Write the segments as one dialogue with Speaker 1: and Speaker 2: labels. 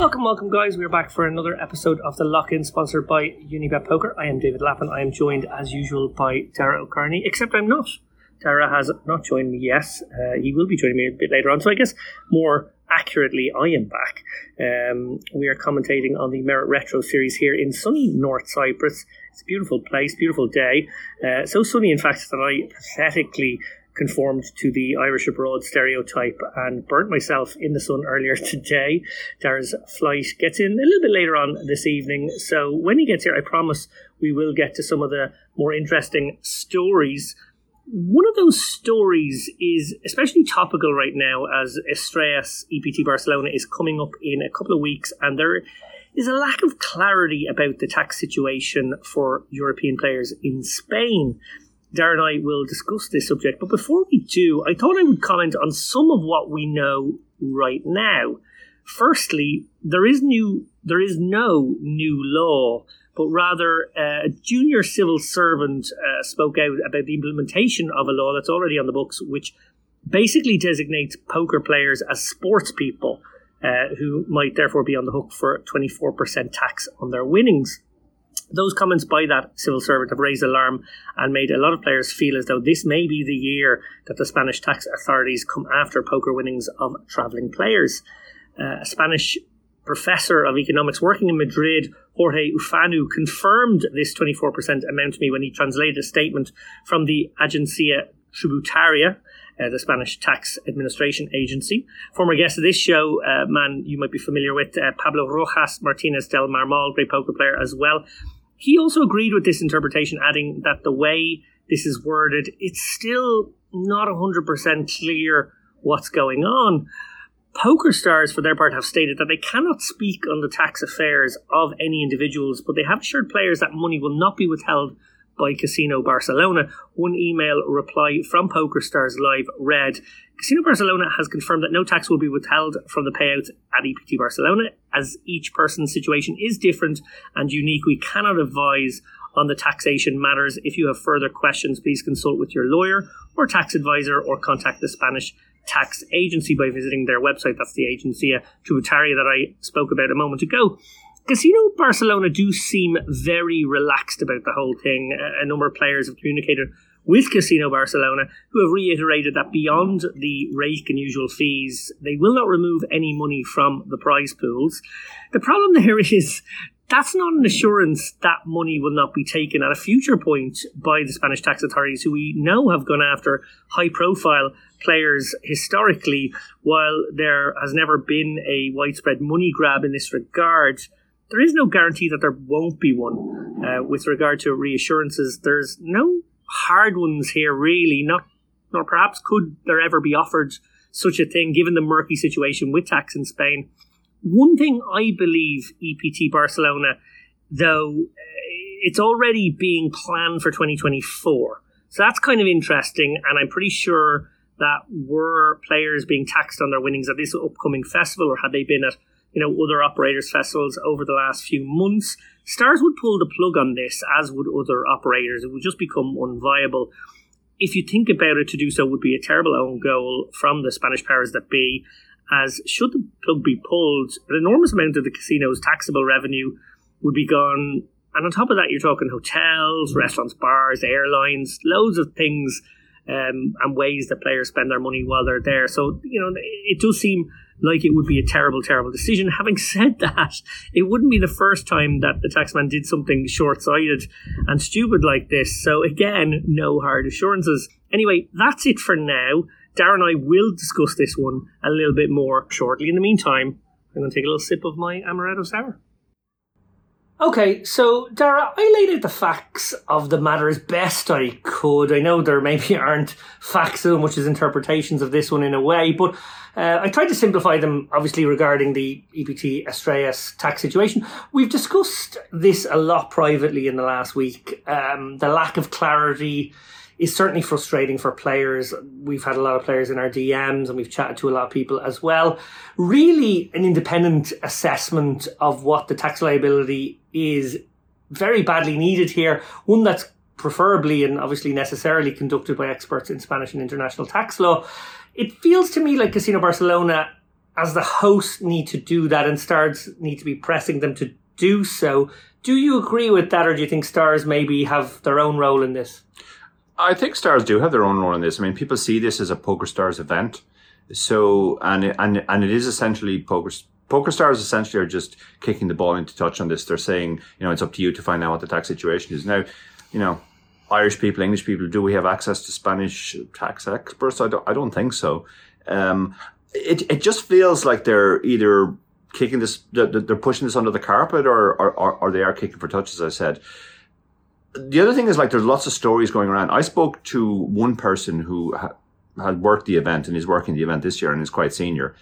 Speaker 1: Welcome, welcome, guys. We're back for another episode of the Lock In, sponsored by Unibet Poker. I am David Lappin. I am joined, as usual, by Dara O'Kearney, except I'm not. Dara has not joined me, yet. Uh, he will be joining me a bit later on. So I guess more accurately, I am back. Um, we are commentating on the Merit Retro series here in sunny North Cyprus. It's a beautiful place, beautiful day. Uh, so sunny, in fact, that I pathetically conformed to the Irish abroad stereotype and burnt myself in the sun earlier today. Dara's flight gets in a little bit later on this evening, so when he gets here, I promise we will get to some of the more interesting stories. One of those stories is especially topical right now as Estrellas EPT Barcelona is coming up in a couple of weeks, and there is a lack of clarity about the tax situation for European players in Spain. Dara and I will discuss this subject, but before we do, I thought I would comment on some of what we know right now. Firstly, there is new there is no new law, but rather uh, a junior civil servant uh, spoke out about the implementation of a law that's already on the books, which basically designates poker players as sports people, uh, who might therefore be on the hook for 24% tax on their winnings. Those comments by that civil servant have raised alarm and made a lot of players feel as though this may be the year that the Spanish tax authorities come after poker winnings of travelling players. Uh, a Spanish professor of economics working in Madrid, Jorge Ufanu, confirmed this 24% amount to me when he translated a statement from the Agencia Tributaria, uh, the Spanish tax administration agency. Former guest of this show, uh, man you might be familiar with, uh, Pablo Rojas Martinez del Marmol, great poker player as well. He also agreed with this interpretation, adding that the way this is worded, it's still not 100% clear what's going on. Poker stars, for their part, have stated that they cannot speak on the tax affairs of any individuals, but they have assured players that money will not be withheld by Casino Barcelona. One email reply from Poker Stars Live read Casino Barcelona has confirmed that no tax will be withheld from the payouts at EPT Barcelona, as each person's situation is different and unique. We cannot advise on the taxation matters. If you have further questions, please consult with your lawyer or tax advisor or contact the Spanish tax agency by visiting their website. That's the Agencia uh, Tributaria that I spoke about a moment ago. Casino Barcelona do seem very relaxed about the whole thing. A number of players have communicated with Casino Barcelona, who have reiterated that beyond the rake and usual fees, they will not remove any money from the prize pools. The problem there is that's not an assurance that money will not be taken at a future point by the Spanish tax authorities, who we know have gone after high profile players historically, while there has never been a widespread money grab in this regard. There is no guarantee that there won't be one. Uh, with regard to reassurances, there's no hard ones here, really. Not, nor perhaps could there ever be offered such a thing, given the murky situation with tax in Spain. One thing I believe EPT Barcelona, though, uh, it's already being planned for 2024. So that's kind of interesting, and I'm pretty sure that were players being taxed on their winnings at this upcoming festival, or had they been at you know other operators festivals over the last few months, Stars would pull the plug on this, as would other operators. It would just become unviable. If you think about it, to do so would be a terrible own goal from the Spanish powers that be, as should the plug be pulled, an enormous amount of the casino's taxable revenue would be gone. And on top of that, you're talking hotels, restaurants, bars, airlines, loads of things um, and ways that players spend their money while they're there. So, you know, it does seem like it would be a terrible, terrible decision. Having said that, it wouldn't be the first time that the taxman did something short sighted and stupid like this. So, again, no hard assurances. Anyway, that's it for now. Dara and I will discuss this one a little bit more shortly. In the meantime, I'm going to take a little sip of my amaretto sour. Okay, so Dara, I laid out the facts of the matter as best I could. I know there maybe aren't facts so much as interpretations of this one in a way, but uh, I tried to simplify them, obviously, regarding the EPT Estrellas tax situation. We've discussed this a lot privately in the last week. Um, the lack of clarity is certainly frustrating for players. We've had a lot of players in our DMs and we've chatted to a lot of people as well. Really, an independent assessment of what the tax liability is very badly needed here. One that's preferably and obviously necessarily conducted by experts in Spanish and international tax law. It feels to me like Casino Barcelona as the host, need to do that and stars need to be pressing them to do so. Do you agree with that, or do you think stars maybe have their own role in this?
Speaker 2: I think stars do have their own role in this. I mean, people see this as a poker stars event, so and and and it is essentially poker. Poker stars essentially are just kicking the ball into touch on this. They're saying, you know, it's up to you to find out what the tax situation is. Now, you know, Irish people, English people, do we have access to Spanish tax experts? I don't, I don't think so. Um, it, it just feels like they're either kicking this, they're pushing this under the carpet or, or, or they are kicking for touch, as I said. The other thing is like there's lots of stories going around. I spoke to one person who ha- had worked the event and is working the event this year and is quite senior.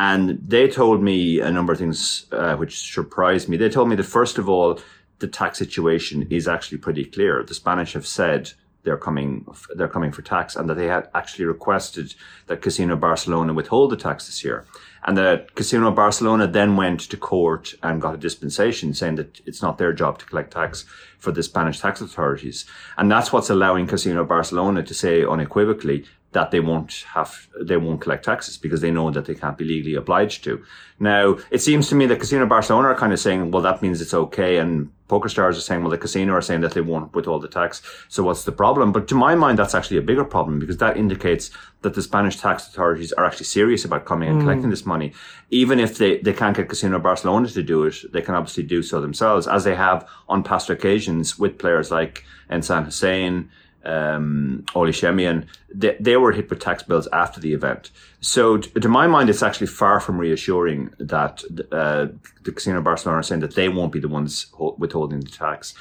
Speaker 2: And they told me a number of things uh, which surprised me. They told me that first of all, the tax situation is actually pretty clear. The Spanish have said they're coming they're coming for tax and that they had actually requested that Casino Barcelona withhold the tax this year. And that Casino Barcelona then went to court and got a dispensation saying that it's not their job to collect tax for the Spanish tax authorities. And that's what's allowing Casino Barcelona to say unequivocally that they won't have, they won't collect taxes because they know that they can't be legally obliged to. Now, it seems to me that Casino Barcelona are kind of saying, well, that means it's okay. And Poker Stars are saying, well, the casino are saying that they won't withhold the tax. So what's the problem? But to my mind, that's actually a bigger problem because that indicates that the Spanish tax authorities are actually serious about coming and mm. collecting this money. Even if they, they can't get Casino Barcelona to do it, they can obviously do so themselves, as they have on past occasions with players like Ensan Hossein, um, Ole Schemion, they, they were hit with tax bills after the event. So, to, to my mind, it's actually far from reassuring that uh, the Casino Barcelona are saying that they won't be the ones withholding the tax.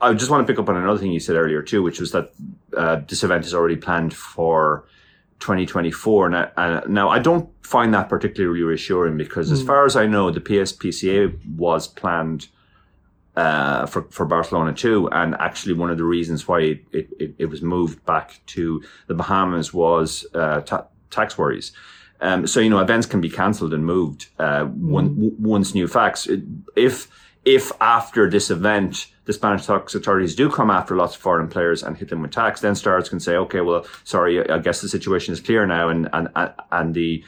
Speaker 2: I just want to pick up on another thing you said earlier too, which was that uh, this event is already planned for 2024. Now, uh, now, I don't find that particularly reassuring because, mm. as far as I know, the PSPCA was planned uh, for, for Barcelona too. And actually, one of the reasons why it, it, it was moved back to the Bahamas was uh, ta- tax worries. Um, so, you know, events can be cancelled and moved uh, mm. one, once new facts. If, if after this event, the Spanish tax authorities do come after lots of foreign players and hit them with tax, then stars can say, okay, well, sorry, I guess the situation is clear now and, and, and the,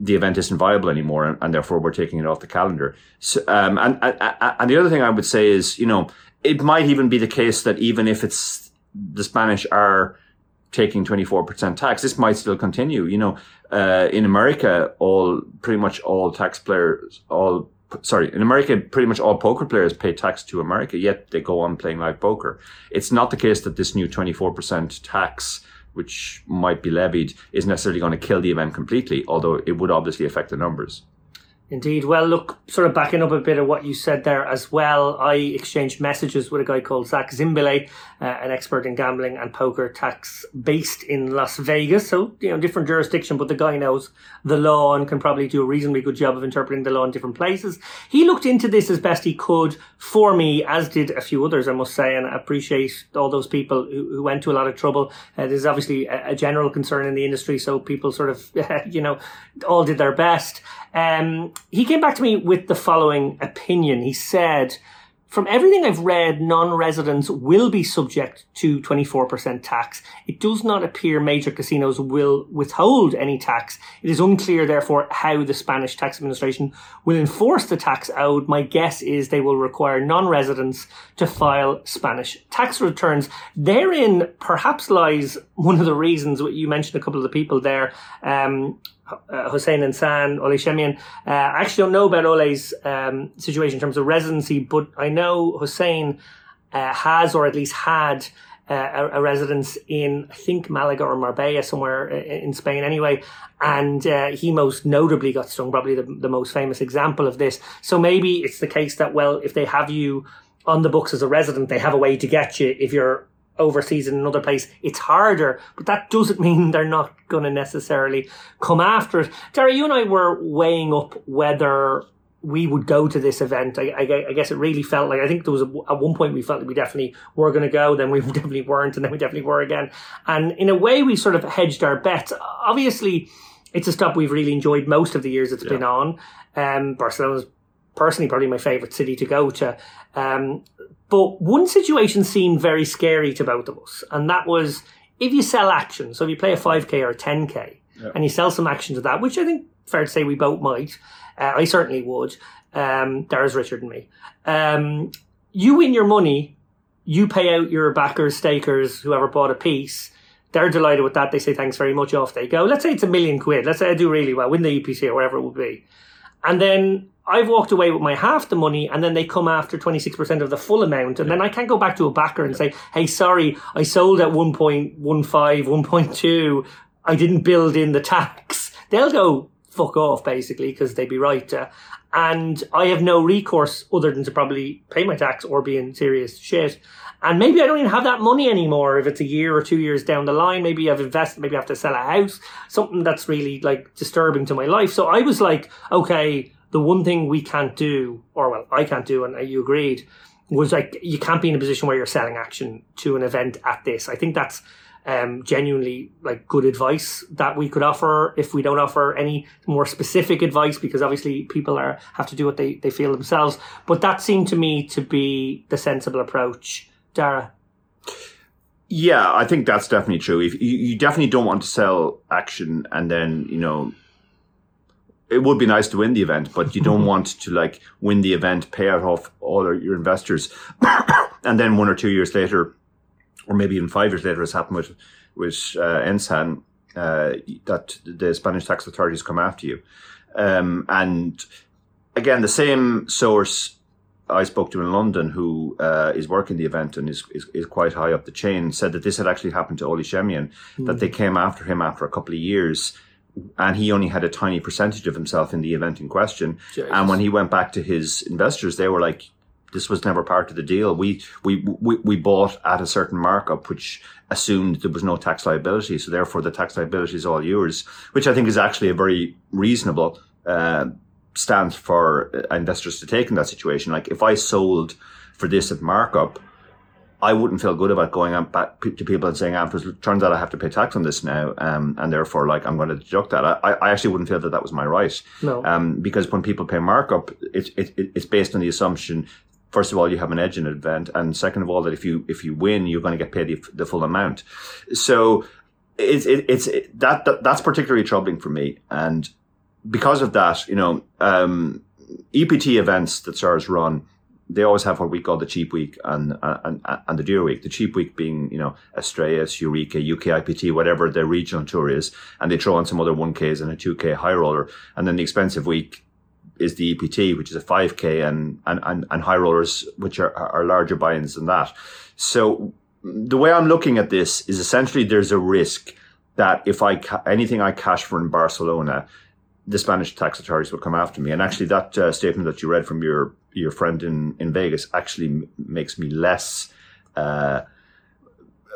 Speaker 2: the event isn't viable anymore, and, and, therefore we're taking it off the calendar. So, um, and, and and the other thing I would say is, you know, it might even be the case that even if it's the Spanish are taking 24% tax, this might still continue. You know, uh, in America, all pretty much all tax players, all sorry, in America, pretty much all poker players pay tax to America, yet they go on playing live poker. It's not the case that this new 24% tax which might be levied, is necessarily going to kill the event completely, although it would obviously affect the numbers.
Speaker 1: Indeed. Well, look, sort of backing up a bit of what you said there as well, I exchanged messages with a guy called Zach Zimbele, uh, an expert in gambling and poker tax based in Las Vegas. So, you know, different jurisdiction, but the guy knows the law and can probably do a reasonably good job of interpreting the law in different places. He looked into this as best he could for me, as did a few others, I must say, and I appreciate all those people who, who went to a lot of trouble. Uh, there's obviously a, a, general concern in the industry, so people sort of, you know, all did their best. Um, he came back to me with the following opinion. He said, from everything I've read, non-residents will be subject to 24% tax. It does not appear major casinos will withhold any tax. It is unclear, therefore, how the Spanish tax administration will enforce the tax owed. My guess is they will require non-residents to file Spanish tax returns. Therein, perhaps lies one of the reasons you mentioned a couple of the people there. Um, uh, Hossein Ensan, Ole Schemion. Uh, I actually don't know about Ole's um, situation in terms of residency, but I know Hossein uh, has, or at least had, uh, a, a, residence in, I think, Malaga or Marbella, somewhere in Spain anyway. And uh, he most notably got stung, probably the, the most famous example of this. So maybe it's the case that, well, if they have you on the books as a resident, they have a way to get you if you're overseas in another place, it's harder, but that doesn't mean they're not going to necessarily come after it. Dara, you and I were weighing up whether we would go to this event. I, I, I, guess it really felt like I think there was a, at one point we felt like we definitely were going to go, then we definitely weren't, and then we definitely were again. And in a way, we sort of hedged our bets. Obviously, it's a stop we've really enjoyed most of the years it's yeah. been on. Um, Barcelona's personally probably my favorite city to go to. Um, but one situation seemed very scary to both of us, and that was if you sell action. So if you play a 5k or a 10k, yeah. and you sell some action to that, which I think fair to say we both might. Uh, I certainly would. Um, Dara's richer than me. Um, you win your money, you pay out your backers, stakers, whoever bought a piece. They're delighted with that. They say thanks very much. Off they go. Let's say it's a million quid. Let's say I do really well, win the EPC or whatever it would be, and then I've walked away with my half the money, and then they come after twenty six percent of the full amount, and then I can't go back to a backer and say, "Hey, sorry, I sold at 1.15, 1.2. I didn't build in the tax." They'll go fuck off basically because they'd be right. Uh, and I have no recourse other than to probably pay my tax or be in serious shit. And maybe I don't even have that money anymore if it's a year or two years down the line. Maybe I've invested, maybe I have to sell a house, something that's really like disturbing to my life. So I was like, okay, the one thing we can't do, or well, I can't do, and you agreed, was like, you can't be in a position where you're selling action to an event at this. I think that's um, genuinely like good advice that we could offer if we don't offer any more specific advice because obviously people are have to do what they, they feel themselves. But that seemed to me to be the sensible approach. Dara?
Speaker 2: Yeah i think that's definitely true. If you, you definitely don't want to sell action and then you know it would be nice to win the event but you don't want to like win the event pay out off all your investors and then one or two years later or maybe even five years later, as happened with with uh, Ensan, uh, that the Spanish tax authorities come after you. Um, and again, the same source I spoke to in London, who uh, is working the event and is, is, is quite high up the chain, said that this had actually happened to Ole Schemion, mm. that they came after him after a couple of years. And he only had a tiny percentage of himself in the event in question. And when he went back to his investors, they were like, this was never part of the deal. We, we, we, we bought at a certain markup, which assumed there was no tax liability. So therefore the tax liability is all yours, which I think is actually a very reasonable, uh, stance for uh, investors to take in that situation. Like if I sold for this at markup, I wouldn't feel good about going back to people and saying, ah, it turns out I have to pay tax on this now, um, and therefore, like, I'm going to deduct that. I, I actually wouldn't feel that that was my right.
Speaker 1: No.
Speaker 2: Um, because when people pay markup, it's, it, it's based on the assumption first of all, you have an edge in an event, and second of all, that if you if you win, you're going to get paid the, the full amount. So it's it, it's it, that, that that's particularly troubling for me, and because of that, you know, um, EPT events that Stars run. They always have what we call the cheap week and, and and the dear week. The cheap week being, you know, Estrellas, Eureka, UK IPT, whatever their regional tour is, and they throw on some other 1Ks and a 2K high roller. And then the expensive week is the EPT, which is a 5K, and, and, and, and high rollers, which are, are larger buy-ins than that. So the way I'm looking at this is essentially there's a risk that if I ca- anything I cash for in Barcelona, the Spanish tax authorities will come after me. And actually, that uh, statement that you read from your your friend in in Vegas actually m- makes me less uh,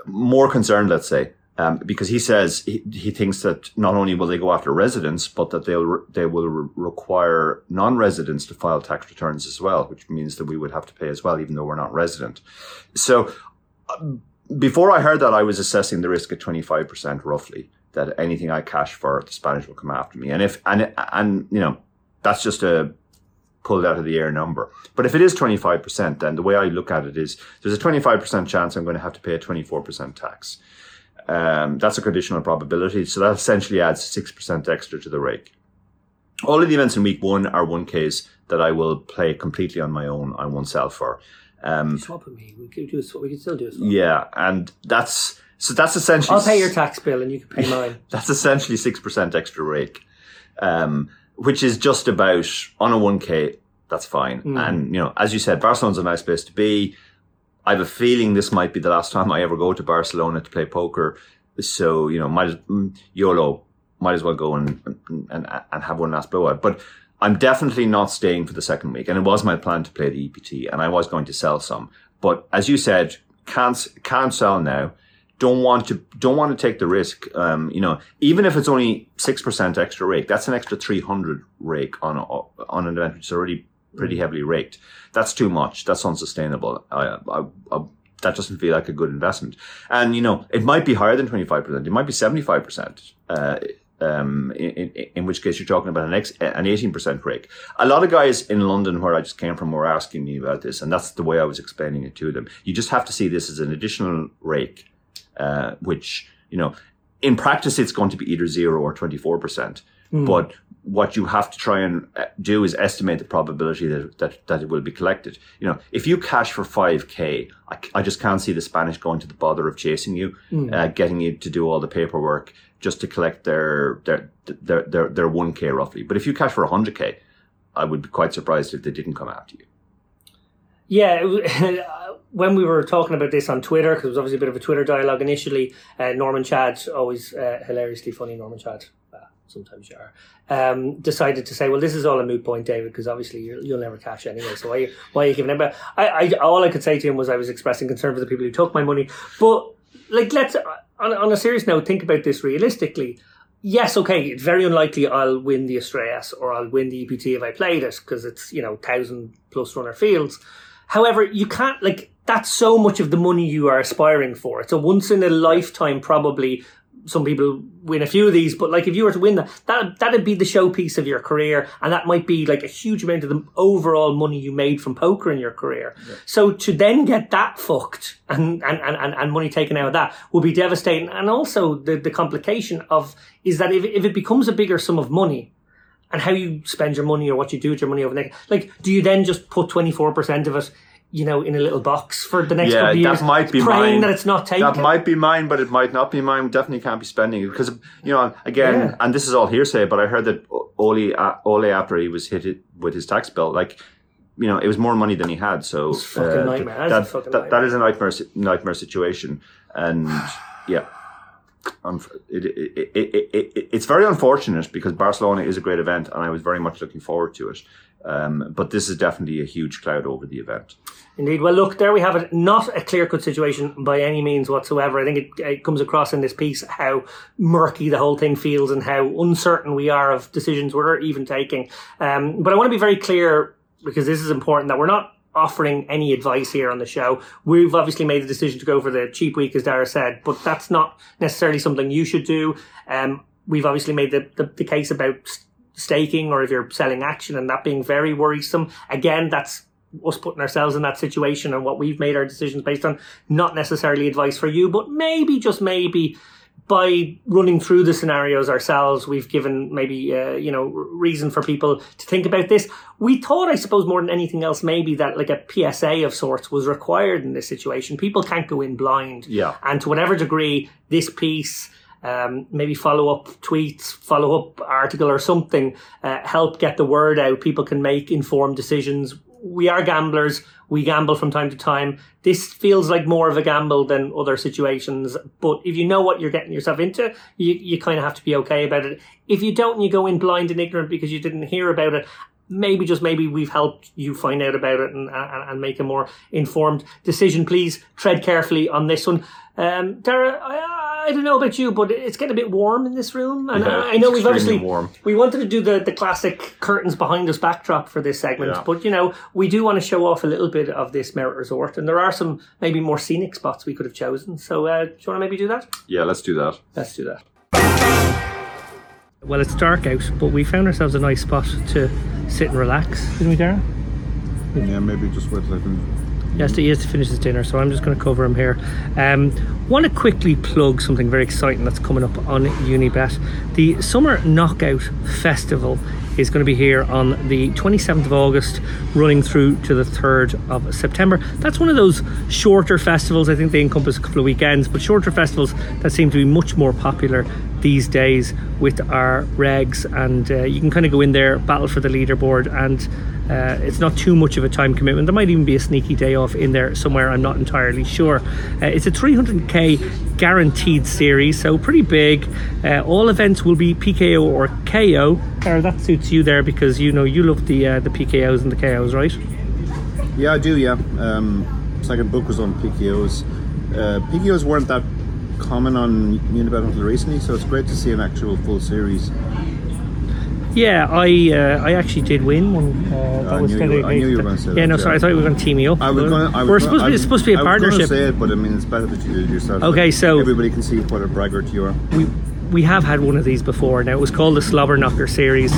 Speaker 2: more concerned. Let's say um, because he says he, he, thinks that not only will they go after residents, but that they'll re- they will re- require non-residents to file tax returns as well, which means that we would have to pay as well, even though we're not resident. So, uh, before I heard that, I was assessing the risk at twenty five percent roughly that anything I cash for, the Spanish will come after me, and if and and you know that's just a pulled out of the air number. But if it is 25%, then the way I look at it is there's a 25% chance I'm going to have to pay a 24% tax. Um, that's a conditional probability. So that essentially adds 6% extra to the rake. All of the events in week one are one case that I will play completely on my own. I won't sell for.
Speaker 1: Um, swap with me. We could do a swap. We could still do a swap.
Speaker 2: Yeah, and that's so that's essentially.
Speaker 1: I'll pay your tax bill, and you can pay mine.
Speaker 2: that's essentially six percent extra rake, um, which is just about on a one k. That's fine, mm. and you know, as you said, Barcelona's a nice place to be. I have a feeling this might be the last time I ever go to Barcelona to play poker. So, you know, might as, mm, YOLO, might as well go and, and, and have one last blowout. But I'm definitely not staying for the second week. And it was my plan to play the EPT and I was going to sell some. But as you said, can't, can't sell now. Don't want to, don't want to take the risk. Um, you know, even if it's only 6% extra rake, that's an extra 300 rake on, a, on an event which is already pretty heavily raked. That's too much. That's unsustainable. I, I, I, that doesn't feel like a good investment. And, you know, it might be higher than 25%. It might be 75%. Uh, um, in, in, in, which case you're talking about an, ex, an 18% rake. A lot of guys in London, where I just came from, were asking me about this, and that's the way I was explaining it to them. You just have to see this as an additional rake, uh, which, you know, in practice, it's going to be either zero or 24%. Mm. But what you have to try and uh, do is estimate the probability that, that, that it will be collected. You know, if you cash for 5k, I, I just can't see the Spanish going to the bother of chasing you, uh, getting you to do all the paperwork just to collect their, their, their, their, their 1k roughly. But if you cash for 100k, I would be quite surprised if they didn't come after you.
Speaker 1: Yeah, when we were talking about this on Twitter, because it was obviously a bit of a Twitter dialogue initially, uh, Norman Chad, always uh, hilariously funny, Norman Chad, uh, sometimes you are, um, decided to say, well, this is all a moot point, David, because obviously you'll, you'll never cash anyway, so why, why are you giving it? But I, I, all I could say to him was I was expressing concern for the people who took my money. But, like, let's, on, on a serious note, think about this realistically yes, okay, it's very unlikely I'll win the Estrellas or I'll win the EPT if I played it because it's, you know, thousand plus runner fields. However, you can't, like, that's so much of the money you are aspiring for. It's a once in a lifetime, probably. Some people win a few of these, but like if you were to win that, that that'd be the showpiece of your career, and that might be like a huge amount of the overall money you made from poker in your career. So to then get that fucked and, and, and, and money taken out of that would be devastating. And also the, the complication of is that if, if it becomes a bigger sum of money, and how you spend your money or what you do with your money over the next, like, do you then just put 24% of it, you know, in a little box for the next
Speaker 2: Yeah,
Speaker 1: couple of years?
Speaker 2: that might be
Speaker 1: praying
Speaker 2: mine.
Speaker 1: that it's not taken.
Speaker 2: That might be mine, but it might not be mine. We definitely can't be spending it because, you know, again,
Speaker 1: Yeah.
Speaker 2: and this is all hearsay, but I heard that Ole, uh, Ole after he was hit with his tax bill, like, you know, it was more money than he had. So
Speaker 1: nightmare. That is a
Speaker 2: That, that,
Speaker 1: nightmare.
Speaker 2: that is a nightmare nightmare situation, and yeah. Um, it, it, it, it's very unfortunate because Barcelona is a great event and I was very much looking forward to it. Um, but this is definitely a huge cloud over the event.
Speaker 1: Indeed. Well, look, there we have it. Not a clear cut situation by any means whatsoever. I think it, it comes across in this piece how murky the whole thing feels and how uncertain we are of decisions we're even taking. Um, but I want to be very clear because this is important that we're not offering any advice here on the show. We've obviously made the decision to go for the cheap week, as Dara said, but that's not necessarily something you should do. Um, we've obviously made the, the, the case about staking or if you're selling action and that being very worrisome. Again, that's us putting ourselves in that situation and what we've made our decisions based on. Not necessarily advice for you, but maybe, just maybe, by running through the scenarios ourselves, we've given maybe uh, you know reason for people to think about this. We thought, I suppose, more than anything else, maybe that like a PSA of sorts was required in this situation. People can't go in blind,
Speaker 2: Yeah.
Speaker 1: and to whatever degree this piece. Um, maybe follow up tweets, follow up article or something, uh, help get the word out. People can make informed decisions. We are gamblers. We gamble from time to time. This feels like more of a gamble than other situations. But if you know what you're getting yourself into, you, you kind of have to be okay about it. If you don't and you go in blind and ignorant because you didn't hear about it, maybe just maybe we've helped you find out about it and, and, and make a more informed decision. Please tread carefully on this one. Um, Dara, I, I don't know about you, but it's getting a bit warm in this room. And
Speaker 2: Yeah,
Speaker 1: I, I know we've
Speaker 2: extremely
Speaker 1: obviously
Speaker 2: warm.
Speaker 1: we wanted to do the, the classic curtains behind us backdrop for this segment,
Speaker 2: Yeah.
Speaker 1: but you know, we do want to show off a little bit of this Merit Resort, and there are some maybe more scenic spots we could have chosen. So, uh, do you want to maybe do that?
Speaker 2: Yeah, let's do that.
Speaker 1: Let's do that. Well, it's dark out, but we found ourselves a nice spot to sit and relax, didn't we, Dara?
Speaker 3: Yeah, maybe just wait till I can.
Speaker 1: To, he has to finish his dinner, so I'm just going to cover him here. Um, want to quickly plug something very exciting that's coming up on Unibet. The Summer Knockout Festival is going to be here on the 27th of August, running through to the 3rd of September. That's one of those shorter festivals. I think they encompass a couple of weekends, but shorter festivals that seem to be much more popular these days with our regs. And uh, you can kind of go in there, battle for the leaderboard, and uh, it's not too much of a time commitment. There might even be a sneaky day off in there somewhere. I'm not entirely sure. Uh, it's a 300k guaranteed series, so pretty big. Uh, all events will be PKO or KO. That suits you there because you know you love the uh, the PKOs and the KOs, right?
Speaker 3: Yeah, I do. Yeah. Um, second book was on PKOs. Uh, PKOs weren't that common on Unibet until recently, so it's great to see an actual full series.
Speaker 1: Yeah, I uh, I actually did win one. Uh, that
Speaker 3: I
Speaker 1: was
Speaker 3: knew you I knew you were gonna say
Speaker 1: Yeah,
Speaker 3: that,
Speaker 1: no,
Speaker 3: yeah.
Speaker 1: sorry, I thought you were going to team me up.
Speaker 3: I was going. I was
Speaker 1: we're
Speaker 3: gonna-
Speaker 1: supposed to be, it's supposed to be a
Speaker 3: I was gonna
Speaker 1: partnership.
Speaker 3: say it, but I mean, it's better that you do it yourself.
Speaker 1: Okay, so-
Speaker 3: everybody can see what a braggart you are.
Speaker 1: we we have had one of these before now it was called the slobber knocker series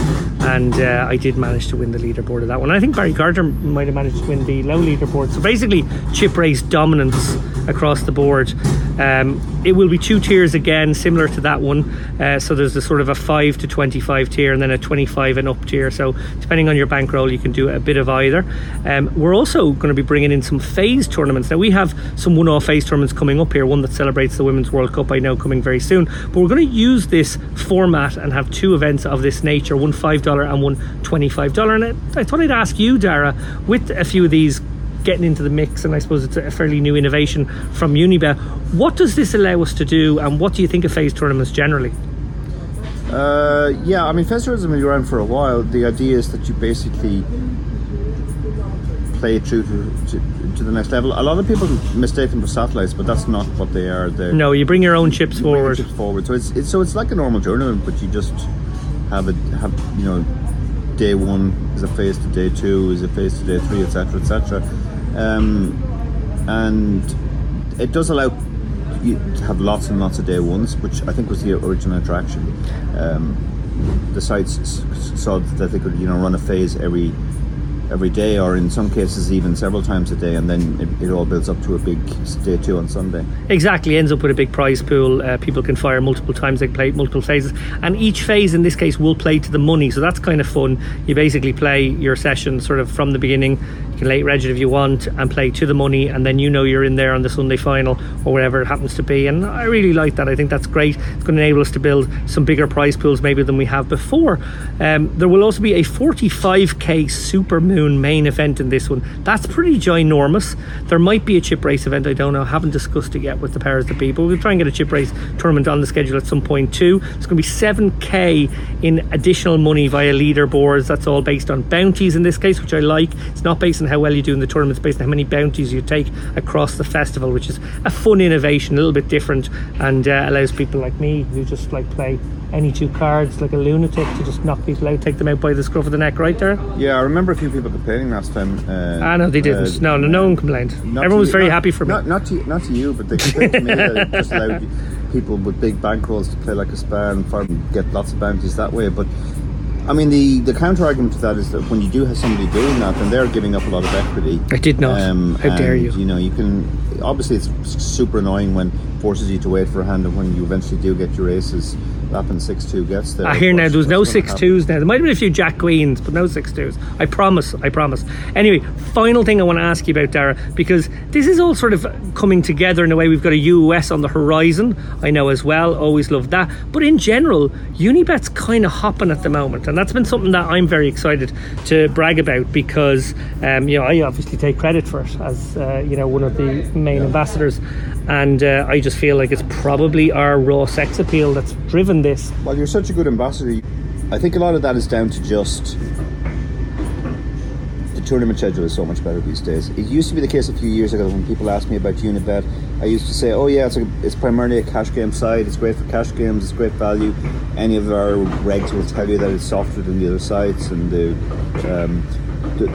Speaker 1: and uh, I did manage to win the leaderboard of that one. I think Barry Carter might have managed to win the low leaderboard. So basically, chip race dominance across the board. Um, it will be two tiers again, similar to that one. Uh, so there's a sort of a 5 to 25 tier and then a 25 and up tier. So depending on your bankroll, you can do a bit of either. Um, we're also going to be bringing in some phase tournaments. Now we have some one-off phase tournaments coming up here. One that celebrates the Women's World Cup, I know, coming very soon. But we're going to use this format and have two events of this nature: one five dollar and one twenty-five dollar. And I, I thought I'd ask you, Dara, with a few of these getting into the mix, and I suppose it's a fairly new innovation from Unibet. What does this allow us to do, and what do you think of phase tournaments generally?
Speaker 2: Uh, yeah, I mean, festivals have been around for a while. The idea is that you basically play through to, to, to the next level. A lot of people mistake them for satellites, but that's not what they are. They're
Speaker 1: No, you bring your own chips
Speaker 2: your
Speaker 1: forward.
Speaker 2: chips forward. So it's, it's so it's like a normal tournament, but you just have it have you know day one is a phase to day two is a phase to day three, etc., etc. Um, and it does allow you to have lots and lots of day ones, which I think was the original attraction. Um, the sites saw that they could you know run a phase every every day, or in some cases even several times a day, and then it, it all builds up to a big day two on Sunday.
Speaker 1: Exactly, ends up with a big prize pool. Uh, people can fire multiple times, they play multiple phases, and each phase in this case will play to the money. So that's kind of fun. You basically play your session sort of from the beginning. You can late reg it if you want and play to the money, and then you know you're in there on the Sunday final or whatever it happens to be. And I really like that. I think that's great. It's going to enable us to build some bigger prize pools maybe than we have before. Um, there will also be a 45k Super Moon main event in this one. That's pretty ginormous. There might be a chip race event. I don't know. I Haven't discussed it yet with the powers that be. But we'll try and get a chip race tournament on the schedule at some point too. It's going to be 7k in additional money via leaderboards. That's all based on bounties in this case, which I like. It's not based on how well you do in the tournament. It's based on how many bounties you take across the festival, which is a fun innovation, a little bit different, and uh, allows people like me who just like play any two cards like a lunatic to just knock people out, take them out by the scruff of the neck, right there.
Speaker 2: Yeah, I remember a few people complaining last time. Uh,
Speaker 1: Ah, no, they didn't.
Speaker 2: uh,
Speaker 1: no, no, no one complained. Everyone was
Speaker 2: you-
Speaker 1: very
Speaker 2: not-
Speaker 1: happy for me.
Speaker 2: not, Not to, not to you, but they complained to me that it just allowed people with big bankrolls to play like a span and farm, get lots of bounties that way. But I mean, the, the counter argument to that is that when you do have somebody doing that, then they're giving up a lot of equity.
Speaker 1: I did not. How dare you.
Speaker 2: You know, you can. Obviously, it's super annoying when forces you to wait for a hand, and when you eventually do get your aces, Lappin six two gets there.
Speaker 1: I hear now there was no
Speaker 2: what's gonna
Speaker 1: six
Speaker 2: happen?
Speaker 1: twos now. There might have been a few Jack Queens, but no six twos. I promise. I promise. Anyway, final thing I want to ask you about, Dara, because this is all sort of coming together in a way. We've got a US on the horizon. I know as well. Always love that. But in general, Unibet's kind of hopping at the moment, and that's been something that I'm very excited to brag about because um, you know I obviously take credit for it as uh, you know one of the main ambassadors. And uh, I just feel like it's probably our raw sex appeal that's driven this.
Speaker 2: Well, you're such a good ambassador. I think a lot of that is down to just the tournament schedule is so much better these days. It used to be the case a few years ago when people asked me about Unibet. I used to say, "Oh yeah, it's, a, it's primarily a cash game site. It's great for cash games. It's great value." Any of our regs will tell you that it's softer than the other sites, and the, um, the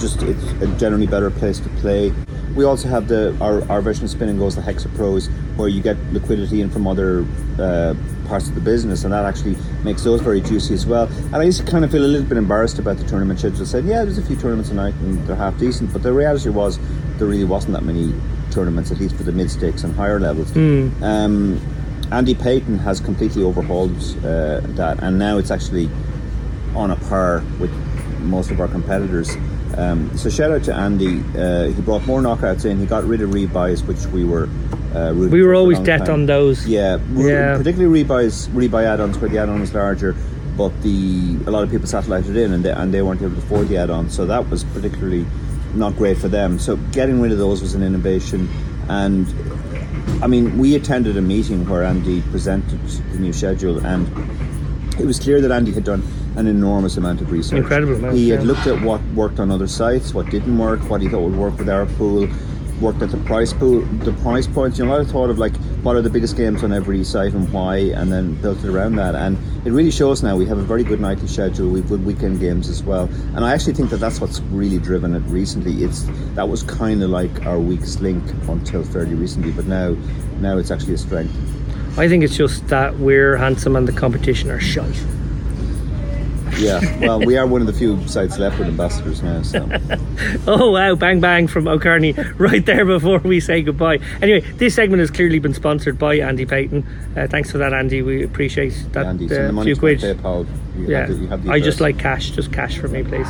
Speaker 2: just it's a generally better place to play. We also have the our, our version of Spin and Goes, the Hexa Pros, where you get liquidity in from other uh, parts of the business, and that actually makes those very juicy as well. And I used to kind of feel a little bit embarrassed about the tournament schedule. Said, yeah, there's a few tournaments a night, and they're half decent. But the reality was, there really wasn't that many tournaments, at least for the mid stakes and higher levels. Um, Andy Payton has completely overhauled uh, that, and now it's actually on a par with most of our competitors. Um, so shout out to Andy. Uh, he brought more knockouts in. He got rid of rebuys, which we were uh,
Speaker 1: We were always debt
Speaker 2: time.
Speaker 1: on those.
Speaker 2: Yeah,
Speaker 1: Yeah.
Speaker 2: particularly rebuys, rebuy add-ons where the add-on was larger, but the a lot of people satellited in and they, and they weren't able to afford the add-on, so that was particularly not great for them. So getting rid of those was an innovation, and I mean we attended a meeting where Andy presented the new schedule, and it was clear that Andy had done an enormous amount of research.
Speaker 1: Incredible amount,
Speaker 2: He had
Speaker 1: yeah.
Speaker 2: looked at what worked on other sites, what didn't work, what he thought would work with our pool, worked at the price pool, the price points. You know, I thought of like what are the biggest games on every site and why, and then built it around that. And it really shows now we have a very good nightly schedule. We've good weekend games as well. And I actually think that that's what's really driven it recently. It's that was kind of like our weakest link until fairly recently, but now, now it's actually a strength.
Speaker 1: I think it's just that we're handsome and the competition are shite.
Speaker 2: Yeah, well, we are one of the few sites left with ambassadors now. So
Speaker 1: Oh wow, bang bang from O'Kearney right there before we say goodbye. Anyway, this segment has clearly been sponsored by Andy Payton. Uh, thanks for that, Andy. We appreciate that
Speaker 2: Andy, send the
Speaker 1: uh,
Speaker 2: money
Speaker 1: few
Speaker 2: to
Speaker 1: quid.
Speaker 2: PayPal. You
Speaker 1: Yeah,
Speaker 2: have you have
Speaker 1: I just like cash. Just cash for me, please.